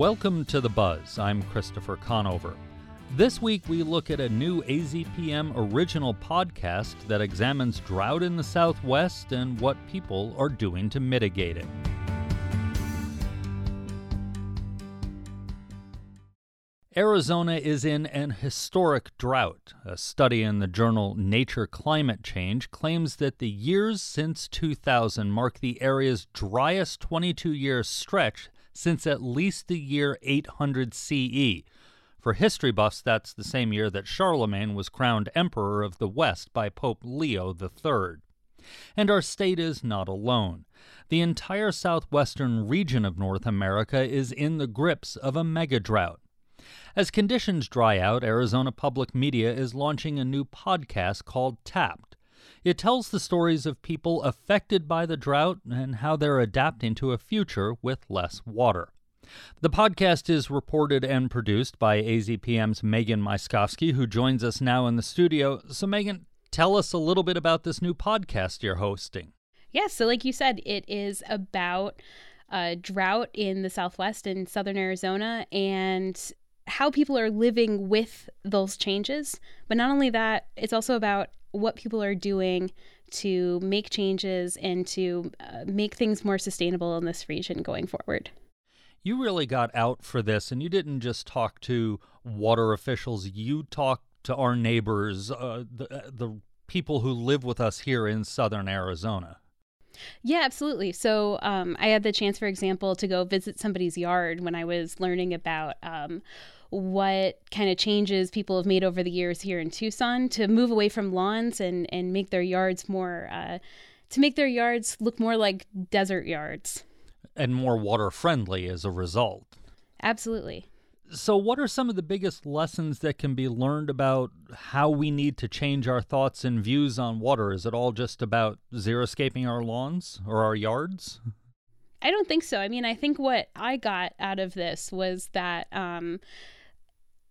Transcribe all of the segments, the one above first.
Welcome to The Buzz. I'm Christopher Conover. This week we look at a new AZPM original podcast that examines drought in the Southwest and what people are doing to mitigate it. Arizona is in an historic drought. A study in the journal Nature Climate Change claims that the years since 2000 mark the area's driest 22 year stretch since at least the year 800 CE. For history buffs, that's the same year that Charlemagne was crowned Emperor of the West by Pope Leo III. And our state is not alone. The entire southwestern region of North America is in the grips of a mega drought. As conditions dry out, Arizona Public Media is launching a new podcast called Tapped. It tells the stories of people affected by the drought and how they're adapting to a future with less water. The podcast is reported and produced by AZPM's Megan Myskowski, who joins us now in the studio. So, Megan, tell us a little bit about this new podcast you're hosting. Yeah, so like you said, it is about a drought in the Southwest and Southern Arizona and how people are living with those changes. But not only that, it's also about what people are doing to make changes and to uh, make things more sustainable in this region going forward. You really got out for this, and you didn't just talk to water officials, you talked to our neighbors, uh, the, uh, the people who live with us here in southern Arizona. Yeah, absolutely. So um, I had the chance, for example, to go visit somebody's yard when I was learning about. Um, what kind of changes people have made over the years here in Tucson to move away from lawns and, and make their yards more, uh, to make their yards look more like desert yards. And more water friendly as a result. Absolutely. So, what are some of the biggest lessons that can be learned about how we need to change our thoughts and views on water? Is it all just about xeriscaping our lawns or our yards? I don't think so. I mean, I think what I got out of this was that um,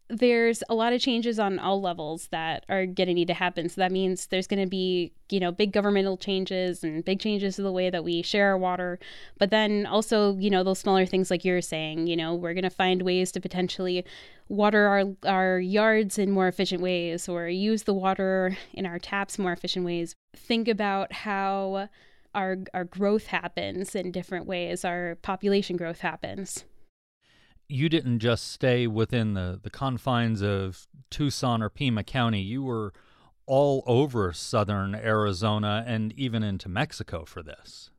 there's a lot of changes on all levels that are going to need to happen. So that means there's going to be, you know, big governmental changes and big changes to the way that we share our water. But then also, you know, those smaller things like you're saying, you know, we're going to find ways to potentially water our, our yards in more efficient ways or use the water in our taps more efficient ways. Think about how our, our growth happens in different ways, our population growth happens you didn't just stay within the, the confines of Tucson or Pima County. You were all over southern Arizona and even into Mexico for this.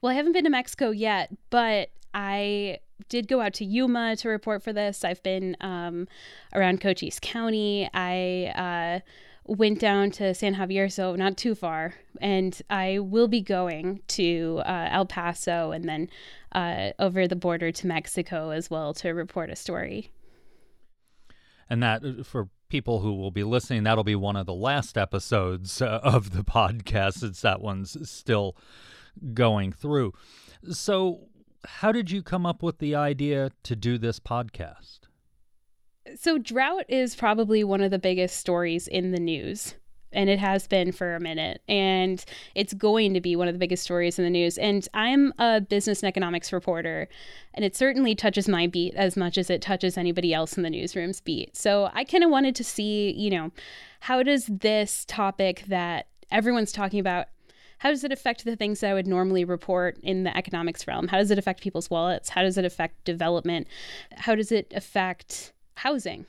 Well, I haven't been to Mexico yet, but I did go out to Yuma to report for this. I've been um, around Cochise County. I uh, went down to San Xavier, so not too far. And I will be going to uh, El Paso and then uh, over the border to Mexico as well to report a story. And that, uh, for people who will be listening, that'll be one of the last episodes uh, of the podcast, since that one's still going through. So, how did you come up with the idea to do this podcast? So, drought is probably one of the biggest stories in the news. And it has been for a minute. And it's going to be one of the biggest stories in the news. And I'm a business and economics reporter. And it certainly touches my beat as much as it touches anybody else in the newsroom's beat. So I kind of wanted to see, you know, how does this topic that everyone's talking about how does it affect the things that I would normally report in the economics realm? How does it affect people's wallets? How does it affect development? How does it affect housing.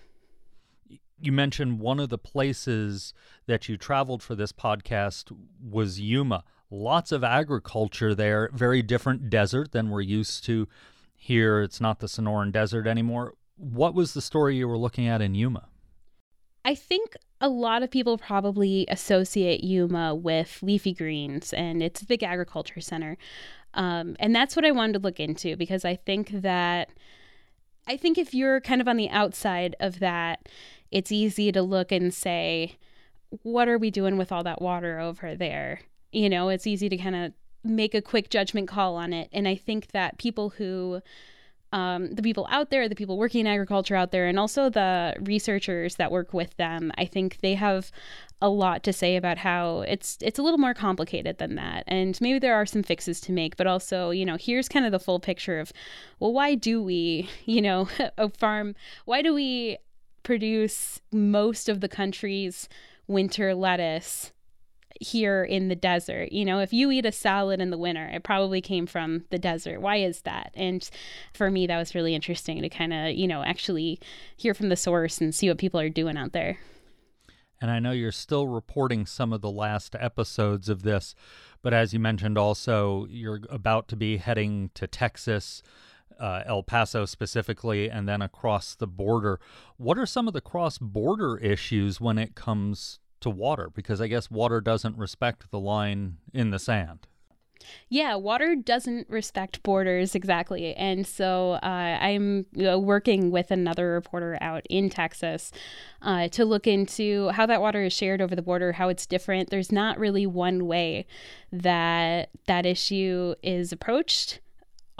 You mentioned one of the places that you traveled for this podcast was Yuma. Lots of agriculture there, very different desert than we're used to here. It's not the Sonoran Desert anymore. What was the story you were looking at in Yuma? I think a lot of people probably associate Yuma with leafy greens, and it's a big agriculture center. Um, and that's what I wanted to look into because I think that I think if you're kind of on the outside of that, it's easy to look and say, what are we doing with all that water over there? You know, it's easy to kind of make a quick judgment call on it. And I think that people who um, the people out there, the people working in agriculture out there, and also the researchers that work with them. I think they have a lot to say about how it's it's a little more complicated than that, and maybe there are some fixes to make. But also, you know, here's kind of the full picture of, well, why do we, you know, a farm? Why do we produce most of the country's winter lettuce here in the desert. You know, if you eat a salad in the winter, it probably came from the desert. Why is that? And for me, that was really interesting to kind of, you know, actually hear from the source and see what people are doing out there. And I know you're still reporting some of the last episodes of this, but as you mentioned, also, you're about to be heading to Texas. Uh, El Paso specifically, and then across the border. What are some of the cross border issues when it comes to water because I guess water doesn't respect the line in the sand. Yeah, water doesn't respect borders exactly. And so uh, I'm working with another reporter out in Texas uh, to look into how that water is shared over the border, how it's different. There's not really one way that that issue is approached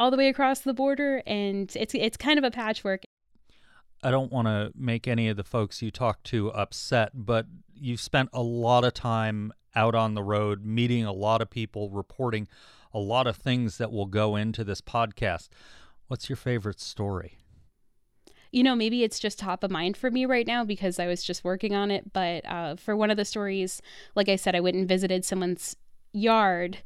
all the way across the border and it's it's kind of a patchwork I don't want to make any of the folks you talk to upset, but you've spent a lot of time out on the road, meeting a lot of people, reporting a lot of things that will go into this podcast. What's your favorite story? You know, maybe it's just top of mind for me right now because I was just working on it. But uh, for one of the stories, like I said, I went and visited someone's yard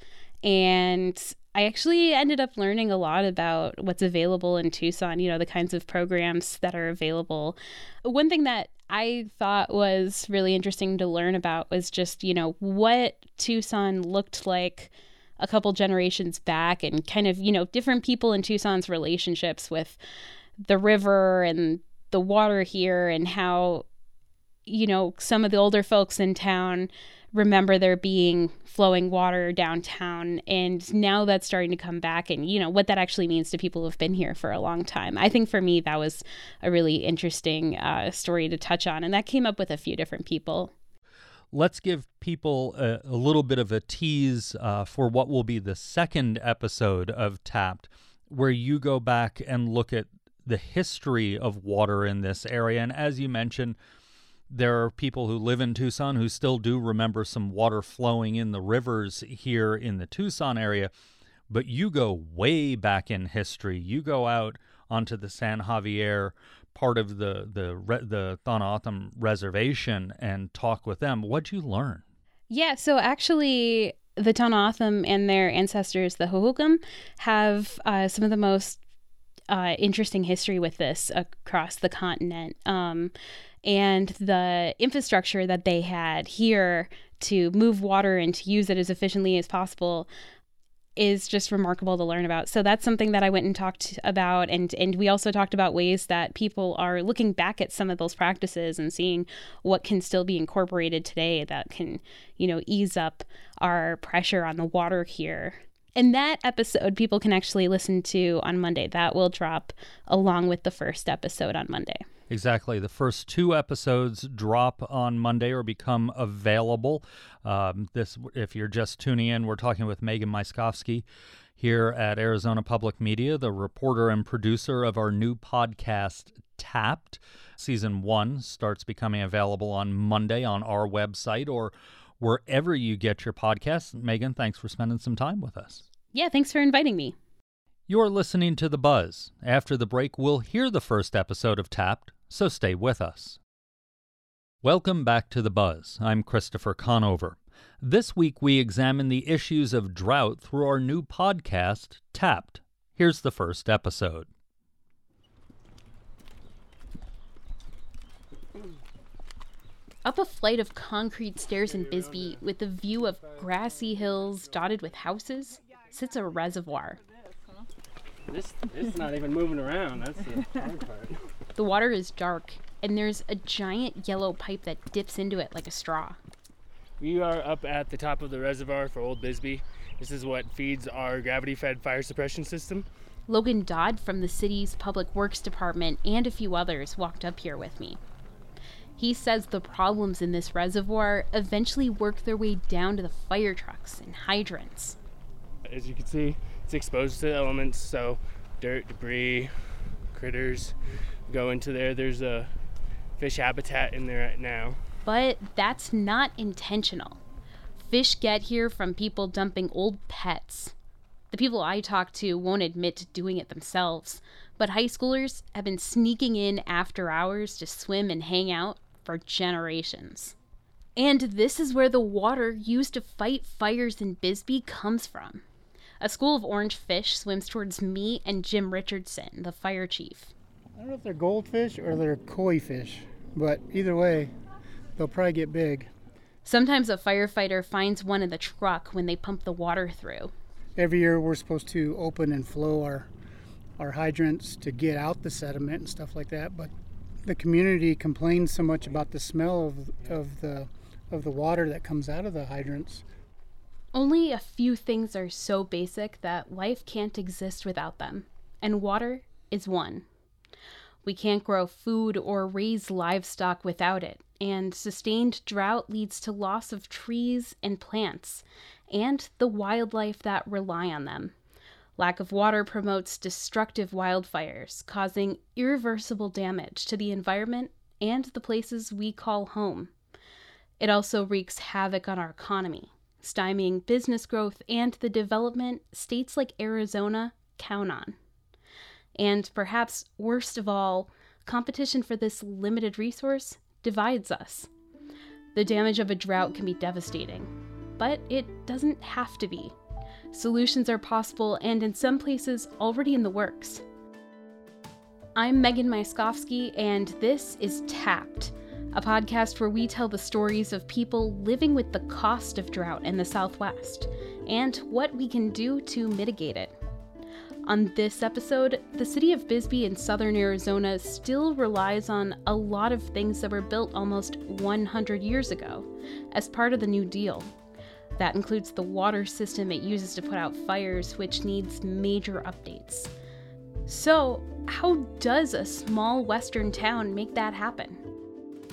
and I actually ended up learning a lot about what's available in Tucson, you know, the kinds of programs that are available. One thing that I thought was really interesting to learn about was just, you know, what Tucson looked like a couple generations back and kind of, you know, different people in Tucson's relationships with the river and the water here and how, you know, some of the older folks in town remember there being flowing water downtown and now that's starting to come back and you know what that actually means to people who've been here for a long time. I think for me that was a really interesting uh, story to touch on and that came up with a few different people. Let's give people a, a little bit of a tease uh, for what will be the second episode of tapped where you go back and look at the history of water in this area. And as you mentioned there are people who live in Tucson who still do remember some water flowing in the rivers here in the Tucson area. But you go way back in history. You go out onto the San Xavier part of the the the reservation and talk with them. What'd you learn? Yeah, so actually, the Tohono O'odham and their ancestors, the Hohokam, have uh, some of the most uh, interesting history with this across the continent. Um, and the infrastructure that they had here to move water and to use it as efficiently as possible is just remarkable to learn about. So that's something that I went and talked about and and we also talked about ways that people are looking back at some of those practices and seeing what can still be incorporated today that can, you know, ease up our pressure on the water here. And that episode people can actually listen to on Monday. That will drop along with the first episode on Monday. Exactly. The first two episodes drop on Monday or become available. Um, this, if you're just tuning in, we're talking with Megan Myskowski here at Arizona Public Media, the reporter and producer of our new podcast, Tapped. Season one starts becoming available on Monday on our website or wherever you get your podcasts. Megan, thanks for spending some time with us. Yeah, thanks for inviting me. You're listening to The Buzz. After the break, we'll hear the first episode of Tapped so stay with us. Welcome back to The Buzz. I'm Christopher Conover. This week we examine the issues of drought through our new podcast, Tapped. Here's the first episode. Up a flight of concrete stairs in Bisbee, with a view of grassy hills dotted with houses, sits a reservoir. This, this is not even moving around. That's the hard part. The water is dark, and there's a giant yellow pipe that dips into it like a straw. We are up at the top of the reservoir for Old Bisbee. This is what feeds our gravity fed fire suppression system. Logan Dodd from the city's Public Works Department and a few others walked up here with me. He says the problems in this reservoir eventually work their way down to the fire trucks and hydrants. As you can see, it's exposed to elements, so dirt, debris, critters go into there. There's a fish habitat in there right now. But that's not intentional. Fish get here from people dumping old pets. The people I talk to won't admit to doing it themselves, but high schoolers have been sneaking in after hours to swim and hang out for generations. And this is where the water used to fight fires in Bisbee comes from. A school of orange fish swims towards me and Jim Richardson, the fire chief. I don't know if they're goldfish or they're koi fish, but either way, they'll probably get big. Sometimes a firefighter finds one in the truck when they pump the water through. Every year we're supposed to open and flow our our hydrants to get out the sediment and stuff like that, but the community complains so much about the smell of, of the of the water that comes out of the hydrants. Only a few things are so basic that life can't exist without them, and water is one. We can't grow food or raise livestock without it, and sustained drought leads to loss of trees and plants, and the wildlife that rely on them. Lack of water promotes destructive wildfires, causing irreversible damage to the environment and the places we call home. It also wreaks havoc on our economy, stymieing business growth and the development states like Arizona count on. And perhaps worst of all, competition for this limited resource divides us. The damage of a drought can be devastating, but it doesn't have to be. Solutions are possible and in some places already in the works. I'm Megan Myskowski, and this is Tapped, a podcast where we tell the stories of people living with the cost of drought in the Southwest and what we can do to mitigate it. On this episode, the city of Bisbee in southern Arizona still relies on a lot of things that were built almost 100 years ago as part of the New Deal. That includes the water system it uses to put out fires, which needs major updates. So, how does a small western town make that happen?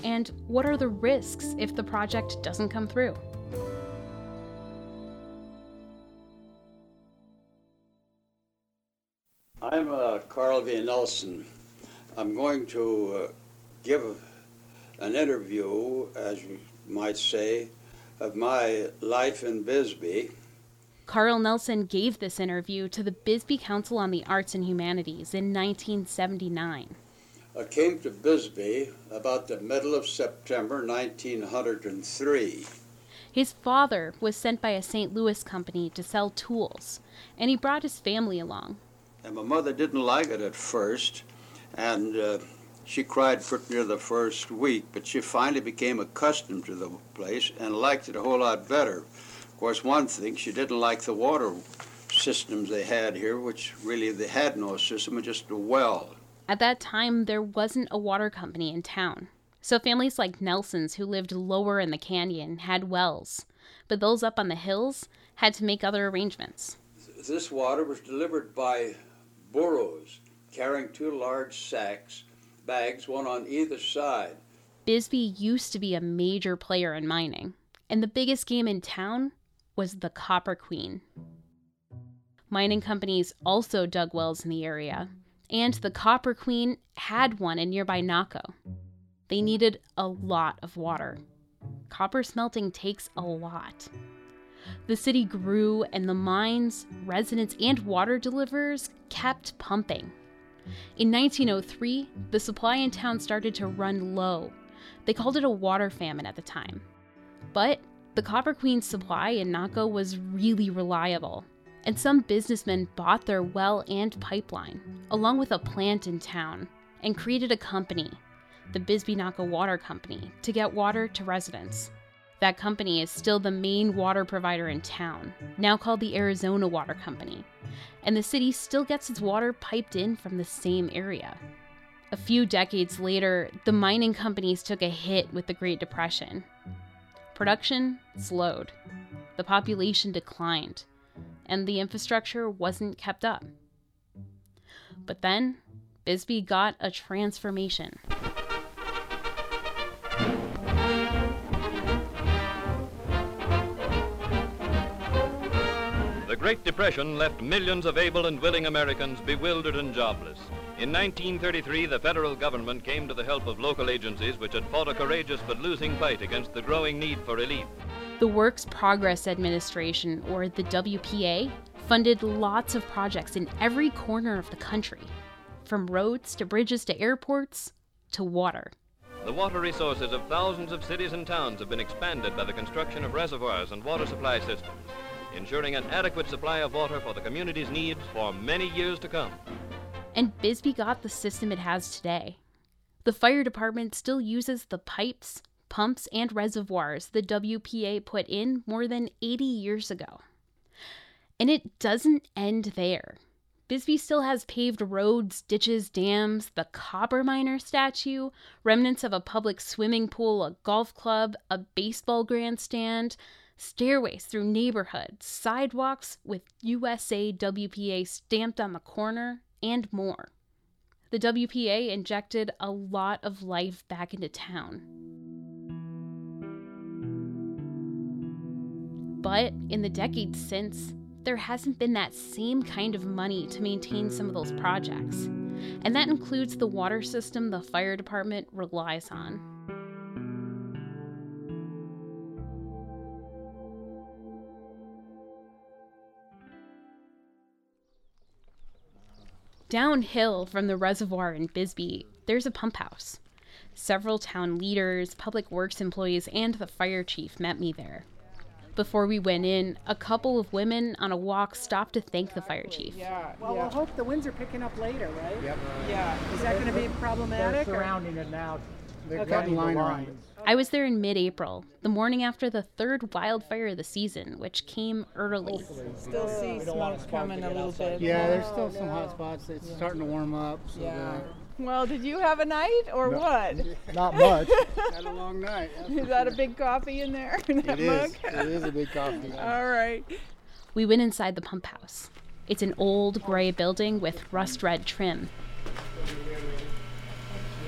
And what are the risks if the project doesn't come through? I'm uh, Carl V. Nelson. I'm going to uh, give an interview, as you might say, of my life in Bisbee. Carl Nelson gave this interview to the Bisbee Council on the Arts and Humanities in 1979. I came to Bisbee about the middle of September 1903. His father was sent by a St. Louis company to sell tools, and he brought his family along. And my mother didn't like it at first, and uh, she cried for near the first week, but she finally became accustomed to the place and liked it a whole lot better. Of course, one thing, she didn't like the water systems they had here, which really they had no system, just a well. At that time, there wasn't a water company in town. So families like Nelson's, who lived lower in the canyon, had wells. But those up on the hills had to make other arrangements. This water was delivered by burros carrying two large sacks, bags, one on either side. Bisbee used to be a major player in mining, and the biggest game in town was the Copper Queen. Mining companies also dug wells in the area, and the Copper Queen had one in nearby Naco. They needed a lot of water. Copper smelting takes a lot. The city grew, and the mines, residents, and water deliverers kept pumping. In 1903, the supply in town started to run low. They called it a water famine at the time. But the Copper Queen's supply in Naco was really reliable, and some businessmen bought their well and pipeline, along with a plant in town, and created a company, the Bisbee Naco Water Company, to get water to residents. That company is still the main water provider in town, now called the Arizona Water Company, and the city still gets its water piped in from the same area. A few decades later, the mining companies took a hit with the Great Depression. Production slowed, the population declined, and the infrastructure wasn't kept up. But then, Bisbee got a transformation. Great Depression left millions of able and willing Americans bewildered and jobless. In 1933, the federal government came to the help of local agencies which had fought a courageous but losing fight against the growing need for relief. The Works Progress Administration, or the WPA, funded lots of projects in every corner of the country, from roads to bridges to airports to water. The water resources of thousands of cities and towns have been expanded by the construction of reservoirs and water supply systems, ensuring an adequate supply of water for the community's needs for many years to come. And Bisbee got the system it has today. The fire department still uses the pipes, pumps, and reservoirs the WPA put in more than 80 years ago. And it doesn't end there. Bisbee still has paved roads, ditches, dams, the copper miner statue, remnants of a public swimming pool, a golf club, a baseball grandstand, stairways through neighborhoods, sidewalks with USA WPA stamped on the corner, and more. The WPA injected a lot of life back into town. But in the decades since, there hasn't been that same kind of money to maintain some of those projects. And that includes the water system the fire department relies on. Downhill from the reservoir in Bisbee, there's a pump house. Several town leaders, public works employees, and the fire chief met me there. Before we went in, a couple of women on a walk stopped to thank the fire chief. Yeah, Well, yeah. we'll hope the winds are picking up later, right? Yep. Yeah. Is that going to be problematic? They're or- surrounding it now. They're Okay. cutting line The lines. I was there in mid April, the morning after the third wildfire of the season, which came early. Still see smoke coming a little bit. Yeah, there's still some hot spots. It's starting to warm up. So Yeah. yeah. Well, did you have a night or what? Not much. Had a long night. that's Is that a big coffee in there? In that It mug? is. It is a big coffee. All right. We went inside the pump house. It's an old gray building with rust red trim.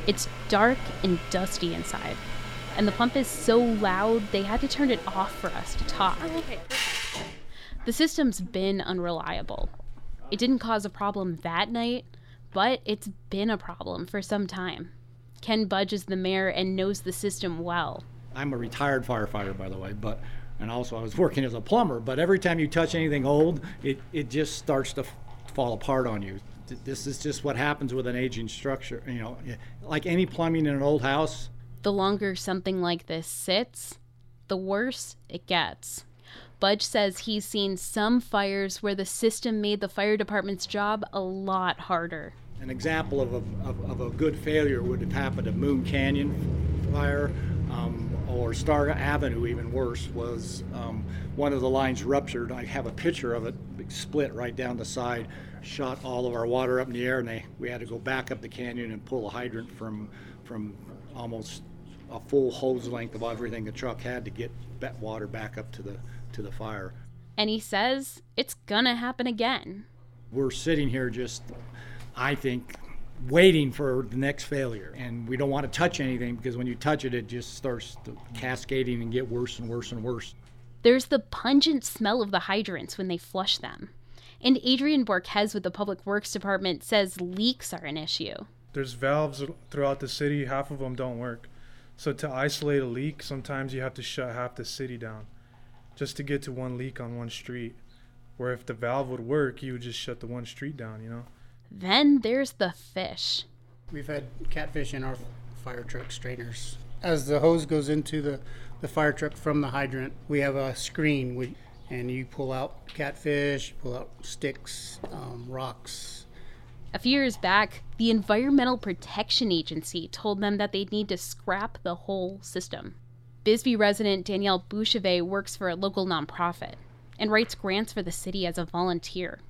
It's dark and dusty inside, and the pump is so loud they had to turn it off for us to talk. Oh, the system's been unreliable. It didn't cause a problem that night, but it's been a problem for some time. Ken Budge is the mayor and knows the system well. I'm a retired firefighter, by the way, but and also I was working as a plumber. But every time you touch anything old, it, it just starts to f- fall apart on you. This is just what happens with an aging structure. You know, like any plumbing in an old house. The longer something like this sits, the worse it gets. Budge says he's seen some fires where the system made the fire department's job a lot harder. An example of a, of, of a good failure would have happened at Moon Canyon fire um, or Star Avenue, even worse, was um, one of the lines ruptured. I have a picture of it, split right down the side, shot all of our water up in the air, and they, we had to go back up the canyon and pull a hydrant from, from almost a full hose length of everything the truck had to get that water back up to the, to the fire. And he says it's gonna happen again. we're sitting here just, I think, waiting for the next failure. And we don't want to touch anything because when you touch it, it just starts cascading and get worse and worse and worse. There's the pungent smell of the hydrants when they flush them. And Adrian Borquez with the Public Works Department says leaks are an issue. there's valves throughout the city half of them don't work so to isolate a leak sometimes you have to shut half the city down just to get to one leak on one street where if the valve would work you would just shut the one street down you know Then there's the fish. We've had catfish in our fire truck strainers. As the hose goes into the, the fire truck from the hydrant, we have a screen, we, and you pull out catfish, you pull out sticks, um, rocks. A few years back, the Environmental Protection Agency told them that they'd need to scrap the whole system. Bisbee resident Danielle Bouchevet works for a local nonprofit and writes grants for the city as a volunteer.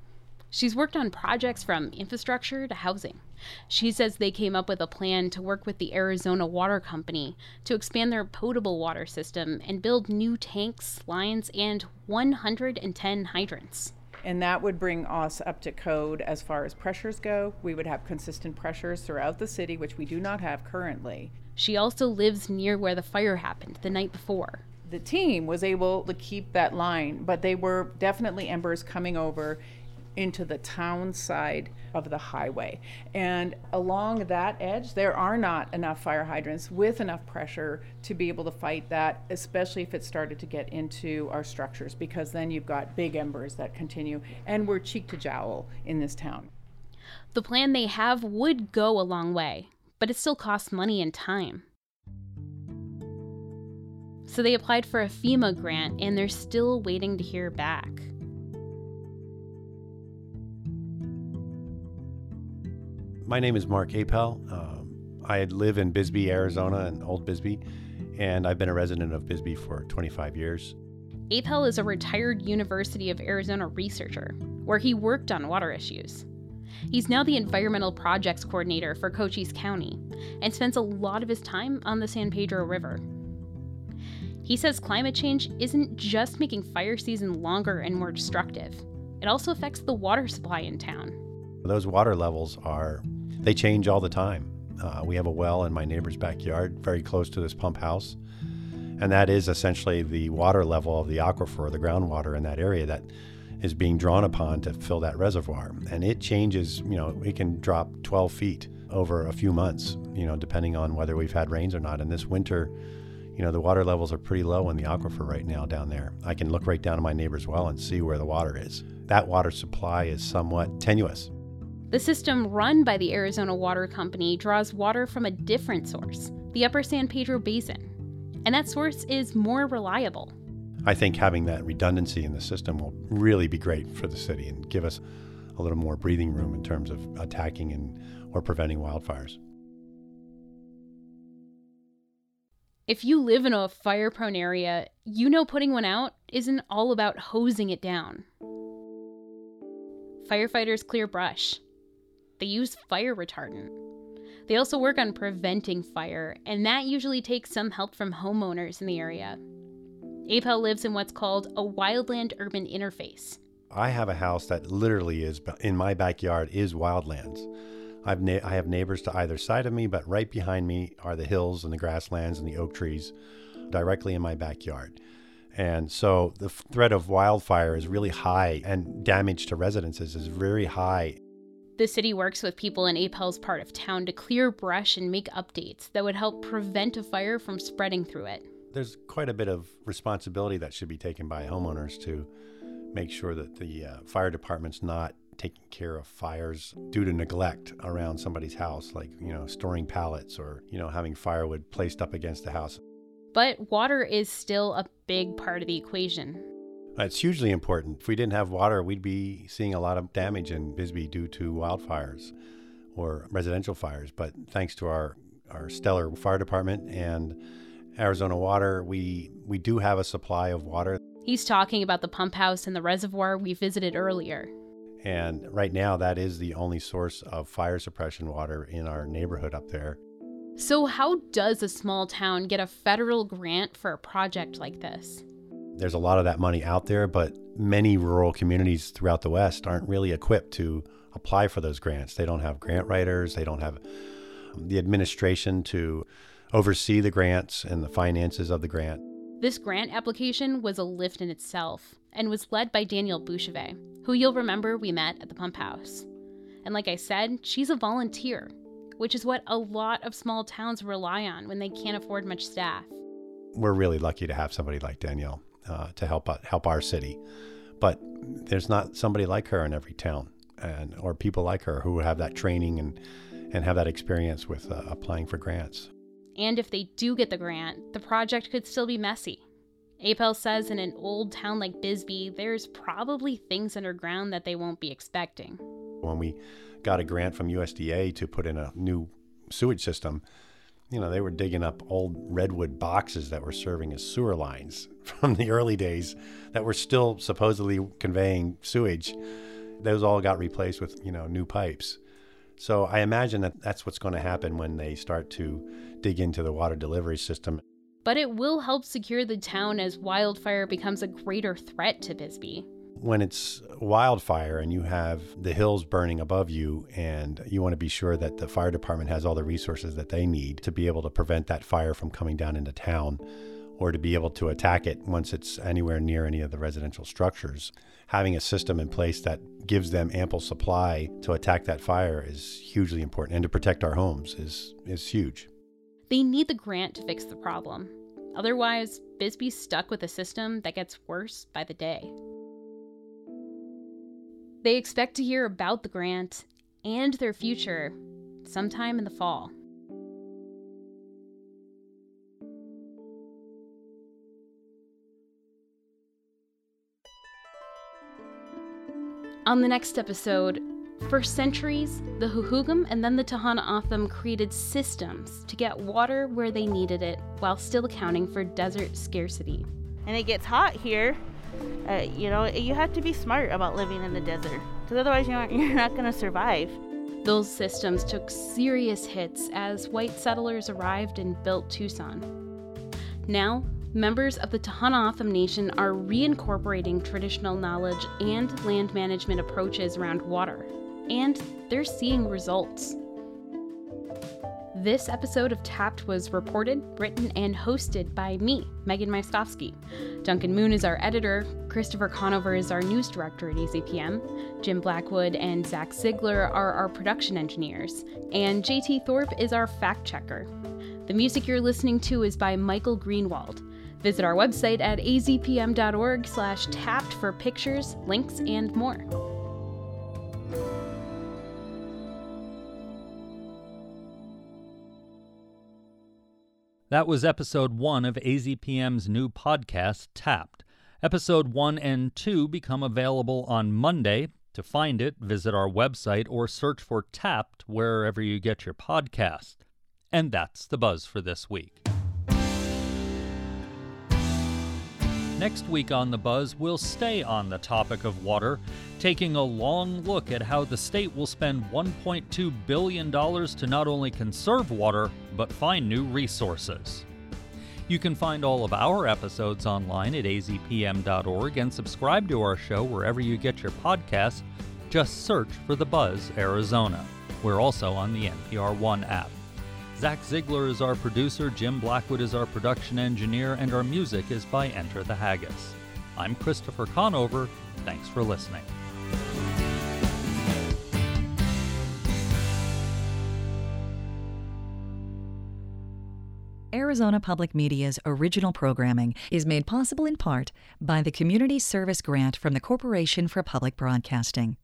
She's worked on projects from infrastructure to housing. She says they came up with a plan to work with the Arizona Water Company to expand their potable water system and build new tanks, lines, and 110 hydrants. And that would bring us up to code as far as pressures go. We would have consistent pressures throughout the city, which we do not have currently. She also lives near where the fire happened the night before. The team was able to keep that line, but they were definitely embers coming over into the town side of the highway. And along that edge, there are not enough fire hydrants with enough pressure to be able to fight that, especially if it started to get into our structures, because then you've got big embers that continue. And we're cheek to jowl in this town. The plan they have would go a long way, but it still costs money and time. So they applied for a FEMA grant and they're still waiting to hear back. My name is Mark Apel. Um, I live in Bisbee, Arizona, in Old Bisbee, and I've been a resident of Bisbee for 25 years. Apel is a retired University of Arizona researcher, where he worked on water issues. He's now the environmental projects coordinator for Cochise County and spends a lot of his time on the San Pedro River. He says climate change isn't just making fire season longer and more destructive, it also affects the water supply in town. Those water levels are, they change all the time. Uh, we have a well in my neighbor's backyard, very close to this pump house. And that is essentially the water level of the aquifer, the groundwater in that area that is being drawn upon to fill that reservoir. And it changes, you know, it can drop 12 feet over a few months, you know, depending on whether we've had rains or not. And this winter, you know, the water levels are pretty low in the aquifer right now down there. I can look right down to my neighbor's well and see where the water is. That water supply is somewhat tenuous. The system run by the Arizona Water Company draws water from a different source, the Upper San Pedro Basin. And that source is more reliable. I think having that redundancy in the system will really be great for the city and give us a little more breathing room in terms of attacking and or preventing wildfires. If you live in a fire prone area, you know putting one out isn't all about hosing it down. Firefighters clear brush, they use fire retardant. They also work on preventing fire, and that usually takes some help from homeowners in the area. Apel lives in what's called a wildland urban interface. I have a house that literally is in my backyard is wildlands. I've na- I have neighbors to either side of me, but right behind me are the hills and the grasslands and the oak trees directly in my backyard. And so the threat of wildfire is really high, and damage to residences is very high the city works with people in Apel's part of town to clear brush and make updates that would help prevent a fire from spreading through it. There's quite a bit of responsibility that should be taken by homeowners to make sure that the uh, fire department's not taking care of fires due to neglect around somebody's house, like, you know, storing pallets or, you know, having firewood placed up against the house. But water is still a big part of the equation. It's hugely important. If we didn't have water, we'd be seeing a lot of damage in Bisbee due to wildfires or residential fires. But thanks to our, our stellar fire department and Arizona Water, we, we do have a supply of water. He's talking about the pump house and the reservoir we visited earlier. And right now, that is the only source of fire suppression water in our neighborhood up there. So, how does a small town get a federal grant for a project like this? There's a lot of that money out there, but many rural communities throughout the West aren't really equipped to apply for those grants. They don't have grant writers, they don't have um, the administration to oversee the grants and the finances of the grant. This grant application was a lift in itself and was led by Danielle Bouchevet, who you'll remember we met at the pump house. And like I said, she's a volunteer, which is what a lot of small towns rely on when they can't afford much staff. We're really lucky to have somebody like Danielle uh, to help uh, help our city. But there's not somebody like her in every town, and or people like her who have that training and and have that experience with uh, applying for grants. And if they do get the grant, the project could still be messy. Apel says in an old town like Bisbee, there's probably things underground that they won't be expecting. When we got a grant from USDA to put in a new sewage system, you know, they were digging up old redwood boxes that were serving as sewer lines from the early days that were still supposedly conveying sewage. Those all got replaced with, you know, new pipes. So I imagine that that's what's going to happen when they start to dig into the water delivery system. But it will help secure the town as wildfire becomes a greater threat to Bisbee when it's wildfire and you have the hills burning above you and you want to be sure that the fire department has all the resources that they need to be able to prevent that fire from coming down into town or to be able to attack it once it's anywhere near any of the residential structures. Having a system in place that gives them ample supply to attack that fire is hugely important, and to protect our homes is, is huge. They need the grant to fix the problem. Otherwise, Bisbee's stuck with a system that gets worse by the day. They expect to hear about the grant and their future sometime in the fall. On the next episode, for centuries, the Huhugam and then the Tahana created systems to get water where they needed it while still accounting for desert scarcity. And it gets hot here. Uh, you know, you have to be smart about living in the desert because otherwise you you're not going to survive. Those systems took serious hits as white settlers arrived and built Tucson. Now, members of the Tohono Nation are reincorporating traditional knowledge and land management approaches around water, and they're seeing results. This episode of Tapped was reported, written, and hosted by me, Megan Myskowski. Duncan Moon is our editor, Christopher Conover is our news director at AZPM, Jim Blackwood and Zach Ziegler are our production engineers, and JT Thorpe is our fact checker. The music you're listening to is by Michael Greenwald. Visit our website at azpm.org slash tapped for pictures, links, and more. That was episode one of AZPM's new podcast, Tapped. Episode one and two become available on Monday. To find it, visit our website or search for Tapped wherever you get your podcast. And that's the buzz for this week. Next week on The Buzz, we'll stay on the topic of water, taking a long look at how the state will spend $1.2 billion to not only conserve water, but find new resources. You can find all of our episodes online at azpm.org and subscribe to our show wherever you get your podcasts. Just search for The Buzz Arizona. We're also on the NPR One app. Zach Ziegler is our producer, Jim Blackwood is our production engineer, and our music is by Enter the Haggis. I'm Christopher Conover. Thanks for listening. Arizona Public Media's original programming is made possible in part by the Community Service Grant from the Corporation for Public Broadcasting.